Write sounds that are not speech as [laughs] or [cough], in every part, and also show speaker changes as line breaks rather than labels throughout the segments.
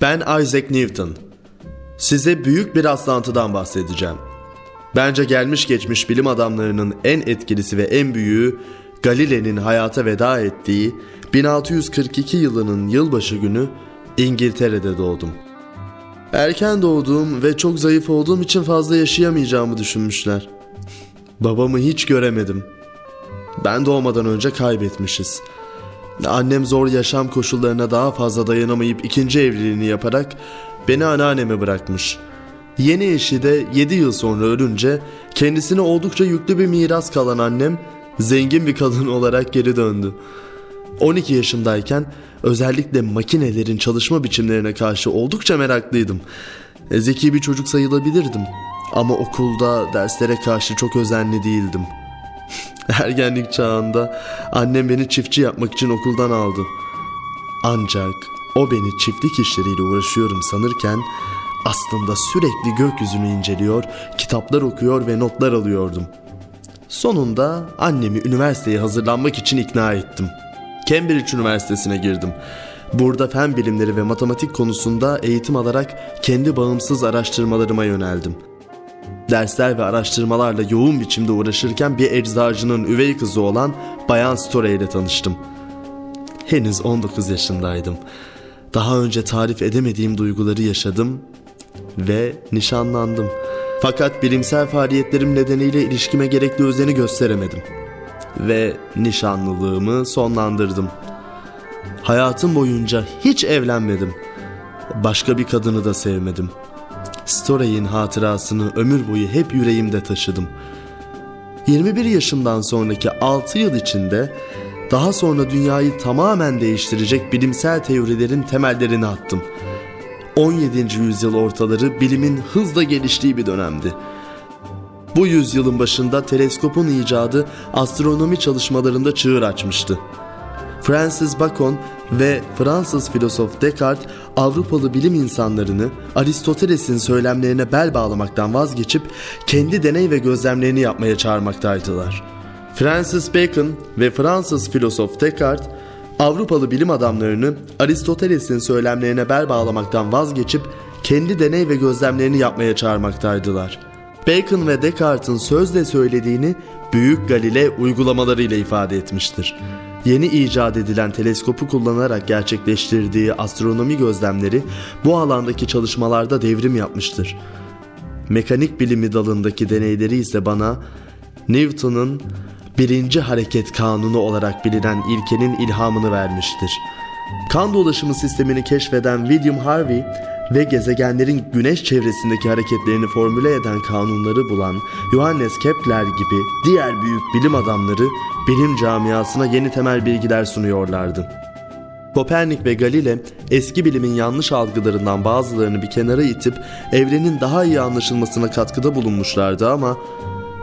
Ben Isaac Newton. Size büyük bir rastlantıdan bahsedeceğim. Bence gelmiş geçmiş bilim adamlarının en etkilisi ve en büyüğü Galile'nin hayata veda ettiği 1642 yılının yılbaşı günü İngiltere'de doğdum. Erken doğduğum ve çok zayıf olduğum için fazla yaşayamayacağımı düşünmüşler. Babamı hiç göremedim. Ben doğmadan önce kaybetmişiz. Annem zor yaşam koşullarına daha fazla dayanamayıp ikinci evliliğini yaparak beni anneanneme bırakmış. Yeni eşi de 7 yıl sonra ölünce kendisine oldukça yüklü bir miras kalan annem zengin bir kadın [laughs] olarak geri döndü. 12 yaşımdayken özellikle makinelerin çalışma biçimlerine karşı oldukça meraklıydım. Zeki bir çocuk sayılabilirdim. Ama okulda derslere karşı çok özenli değildim. [laughs] Ergenlik çağında annem beni çiftçi yapmak için okuldan aldı. Ancak o beni çiftlik işleriyle uğraşıyorum sanırken aslında sürekli gökyüzünü inceliyor, kitaplar okuyor ve notlar alıyordum. Sonunda annemi üniversiteye hazırlanmak için ikna ettim. Cambridge Üniversitesi'ne girdim. Burada fen bilimleri ve matematik konusunda eğitim alarak kendi bağımsız araştırmalarıma yöneldim. Dersler ve araştırmalarla yoğun biçimde uğraşırken bir eczacının üvey kızı olan Bayan Story ile tanıştım. Henüz 19 yaşındaydım. Daha önce tarif edemediğim duyguları yaşadım ve nişanlandım. Fakat bilimsel faaliyetlerim nedeniyle ilişkime gerekli özeni gösteremedim. Ve nişanlılığımı sonlandırdım. Hayatım boyunca hiç evlenmedim. Başka bir kadını da sevmedim. Storey'in hatırasını ömür boyu hep yüreğimde taşıdım. 21 yaşımdan sonraki 6 yıl içinde daha sonra dünyayı tamamen değiştirecek bilimsel teorilerin temellerini attım. 17. yüzyıl ortaları bilimin hızla geliştiği bir dönemdi. Bu yüzyılın başında teleskopun icadı astronomi çalışmalarında çığır açmıştı. Francis Bacon ve Fransız filozof Descartes Avrupalı bilim insanlarını Aristoteles'in söylemlerine bel bağlamaktan vazgeçip kendi deney ve gözlemlerini yapmaya çağırmaktaydılar. Francis Bacon ve Fransız filozof Descartes Avrupalı bilim adamlarını Aristoteles'in söylemlerine bel bağlamaktan vazgeçip kendi deney ve gözlemlerini yapmaya çağırmaktaydılar. Bacon ve Descartes'in sözle söylediğini Büyük Galile uygulamalarıyla ifade etmiştir. Yeni icat edilen teleskopu kullanarak gerçekleştirdiği astronomi gözlemleri bu alandaki çalışmalarda devrim yapmıştır. Mekanik bilimi dalındaki deneyleri ise bana Newton'un birinci hareket kanunu olarak bilinen ilkenin ilhamını vermiştir. Kan dolaşımı sistemini keşfeden William Harvey ve gezegenlerin güneş çevresindeki hareketlerini formüle eden kanunları bulan Johannes Kepler gibi diğer büyük bilim adamları bilim camiasına yeni temel bilgiler sunuyorlardı. Kopernik ve Galile eski bilimin yanlış algılarından bazılarını bir kenara itip evrenin daha iyi anlaşılmasına katkıda bulunmuşlardı ama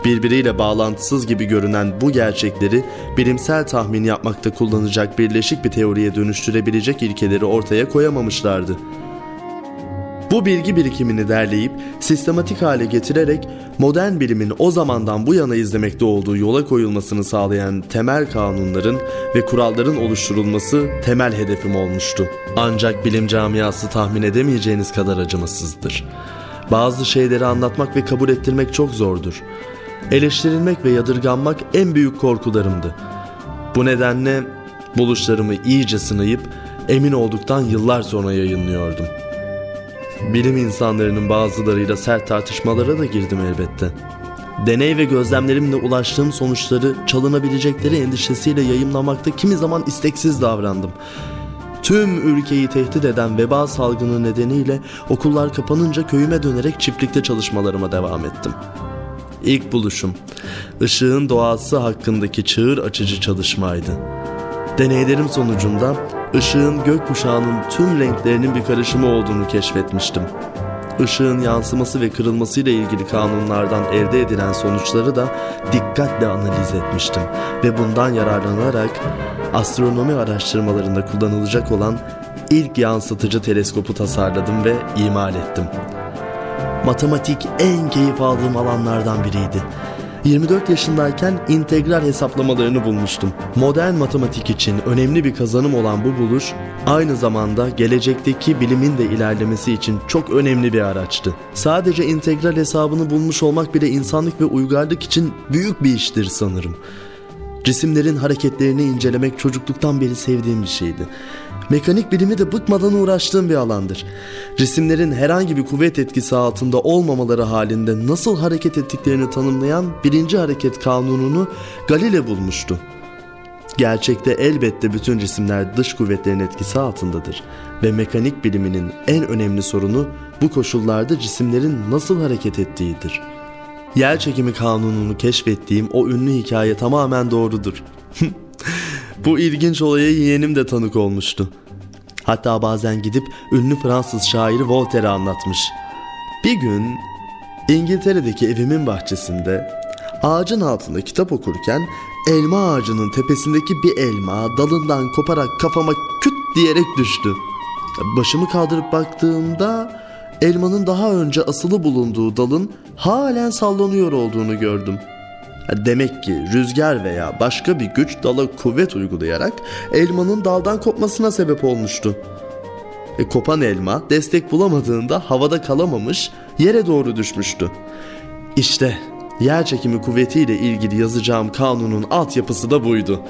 birbiriyle bağlantısız gibi görünen bu gerçekleri bilimsel tahmin yapmakta kullanacak birleşik bir teoriye dönüştürebilecek ilkeleri ortaya koyamamışlardı. Bu bilgi birikimini derleyip sistematik hale getirerek modern bilimin o zamandan bu yana izlemekte olduğu yola koyulmasını sağlayan temel kanunların ve kuralların oluşturulması temel hedefim olmuştu. Ancak bilim camiası tahmin edemeyeceğiniz kadar acımasızdır. Bazı şeyleri anlatmak ve kabul ettirmek çok zordur. Eleştirilmek ve yadırganmak en büyük korkularımdı. Bu nedenle buluşlarımı iyice sınayıp emin olduktan yıllar sonra yayınlıyordum.'' Bilim insanlarının bazılarıyla sert tartışmalara da girdim elbette. Deney ve gözlemlerimle ulaştığım sonuçları çalınabilecekleri endişesiyle yayımlamakta kimi zaman isteksiz davrandım. Tüm ülkeyi tehdit eden veba salgını nedeniyle okullar kapanınca köyüme dönerek çiftlikte çalışmalarıma devam ettim. İlk buluşum, ışığın doğası hakkındaki çığır açıcı çalışmaydı. Deneylerim sonucunda ışığın gökkuşağının tüm renklerinin bir karışımı olduğunu keşfetmiştim. Işığın yansıması ve kırılması ile ilgili kanunlardan elde edilen sonuçları da dikkatle analiz etmiştim ve bundan yararlanarak astronomi araştırmalarında kullanılacak olan ilk yansıtıcı teleskopu tasarladım ve imal ettim. Matematik en keyif aldığım alanlardan biriydi 24 yaşındayken integral hesaplamalarını bulmuştum. Modern matematik için önemli bir kazanım olan bu buluş aynı zamanda gelecekteki bilimin de ilerlemesi için çok önemli bir araçtı. Sadece integral hesabını bulmuş olmak bile insanlık ve uygarlık için büyük bir iştir sanırım. Cisimlerin hareketlerini incelemek çocukluktan beri sevdiğim bir şeydi. Mekanik bilimi de bıkmadan uğraştığım bir alandır. Cisimlerin herhangi bir kuvvet etkisi altında olmamaları halinde nasıl hareket ettiklerini tanımlayan birinci hareket kanununu Galile bulmuştu. Gerçekte elbette bütün cisimler dış kuvvetlerin etkisi altındadır ve mekanik biliminin en önemli sorunu bu koşullarda cisimlerin nasıl hareket ettiğidir. Yer çekimi kanununu keşfettiğim o ünlü hikaye tamamen doğrudur. [laughs] Bu ilginç olaya yeğenim de tanık olmuştu. Hatta bazen gidip ünlü Fransız şairi Voltaire'e anlatmış. Bir gün İngiltere'deki evimin bahçesinde ağacın altında kitap okurken elma ağacının tepesindeki bir elma dalından koparak kafama küt diyerek düştü. Başımı kaldırıp baktığımda elmanın daha önce asılı bulunduğu dalın halen sallanıyor olduğunu gördüm.'' Demek ki rüzgar veya başka bir güç dala kuvvet uygulayarak elmanın daldan kopmasına sebep olmuştu. E, kopan elma destek bulamadığında havada kalamamış, yere doğru düşmüştü. İşte yer çekimi kuvvetiyle ilgili yazacağım kanunun altyapısı da buydu.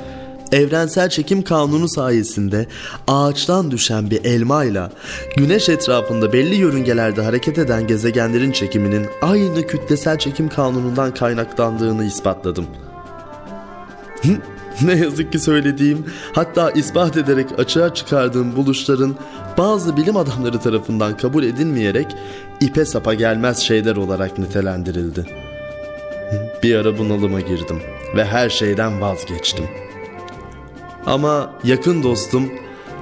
Evrensel çekim kanunu sayesinde ağaçtan düşen bir elmayla güneş etrafında belli yörüngelerde hareket eden gezegenlerin çekiminin aynı kütlesel çekim kanunundan kaynaklandığını ispatladım. ne yazık ki söylediğim, hatta ispat ederek açığa çıkardığım buluşların bazı bilim adamları tarafından kabul edilmeyerek ipe sapa gelmez şeyler olarak nitelendirildi. Bir ara bunalıma girdim ve her şeyden vazgeçtim.'' Ama yakın dostum,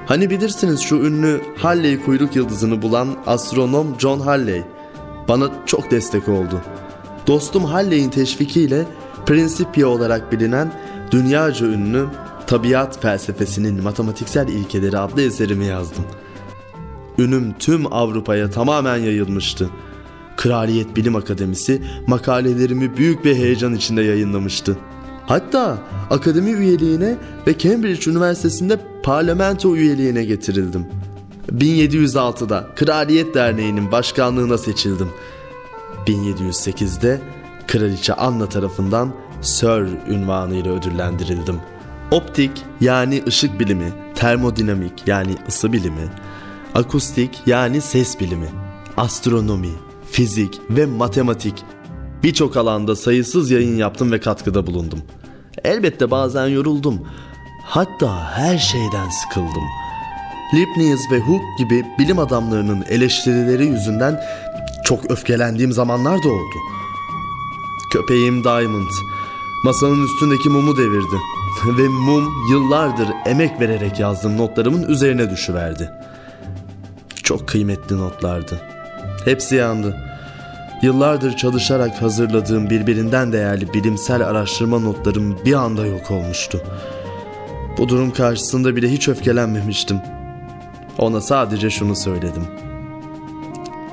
hani bilirsiniz şu ünlü Halley kuyruk yıldızını bulan astronom John Halley bana çok destek oldu. Dostum Halley'in teşvikiyle Principia olarak bilinen dünyaca ünlü Tabiat Felsefesinin Matematiksel İlkeleri adlı eserimi yazdım. Ünüm tüm Avrupa'ya tamamen yayılmıştı. Kraliyet Bilim Akademisi makalelerimi büyük bir heyecan içinde yayınlamıştı. Hatta akademi üyeliğine ve Cambridge Üniversitesi'nde parlamento üyeliğine getirildim. 1706'da Kraliyet Derneği'nin başkanlığına seçildim. 1708'de Kraliçe Anna tarafından Sir ünvanıyla ödüllendirildim. Optik yani ışık bilimi, termodinamik yani ısı bilimi, akustik yani ses bilimi, astronomi, fizik ve matematik Birçok alanda sayısız yayın yaptım ve katkıda bulundum. Elbette bazen yoruldum. Hatta her şeyden sıkıldım. Leibniz ve Hooke gibi bilim adamlarının eleştirileri yüzünden çok öfkelendiğim zamanlar da oldu. Köpeğim Diamond masanın üstündeki mumu devirdi [laughs] ve mum yıllardır emek vererek yazdığım notlarımın üzerine düşüverdi. Çok kıymetli notlardı. Hepsi yandı. Yıllardır çalışarak hazırladığım birbirinden değerli bilimsel araştırma notlarım bir anda yok olmuştu. Bu durum karşısında bile hiç öfkelenmemiştim. Ona sadece şunu söyledim.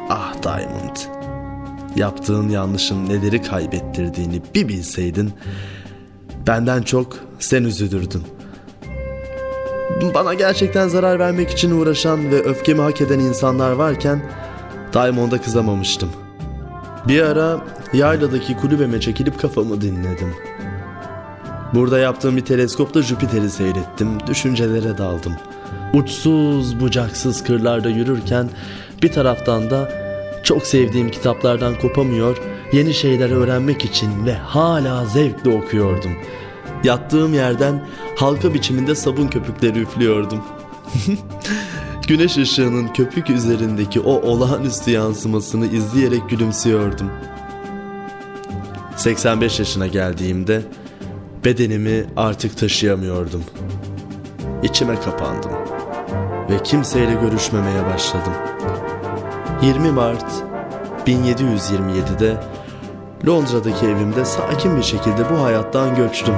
Ah Diamond, yaptığın yanlışın neleri kaybettirdiğini bir bilseydin, benden çok sen üzülürdün. Bana gerçekten zarar vermek için uğraşan ve öfkemi hak eden insanlar varken Diamond'a kızamamıştım.'' Bir ara yayladaki kulübeme çekilip kafamı dinledim. Burada yaptığım bir teleskopta Jüpiter'i seyrettim, düşüncelere daldım. Uçsuz bucaksız kırlarda yürürken bir taraftan da çok sevdiğim kitaplardan kopamıyor, yeni şeyler öğrenmek için ve hala zevkle okuyordum. Yattığım yerden halka biçiminde sabun köpükleri üflüyordum. [laughs] Güneş ışığının köpük üzerindeki o olağanüstü yansımasını izleyerek gülümsüyordum. 85 yaşına geldiğimde bedenimi artık taşıyamıyordum. İçime kapandım ve kimseyle görüşmemeye başladım. 20 Mart 1727'de Londra'daki evimde sakin bir şekilde bu hayattan göçtüm.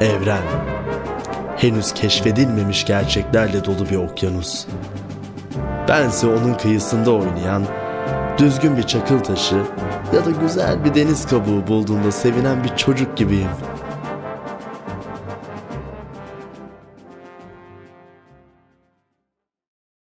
Evren henüz keşfedilmemiş gerçeklerle dolu bir okyanus. Bense onun kıyısında oynayan düzgün bir çakıl taşı, ya da güzel bir deniz kabuğu bulduğunda sevinen bir çocuk gibiyim.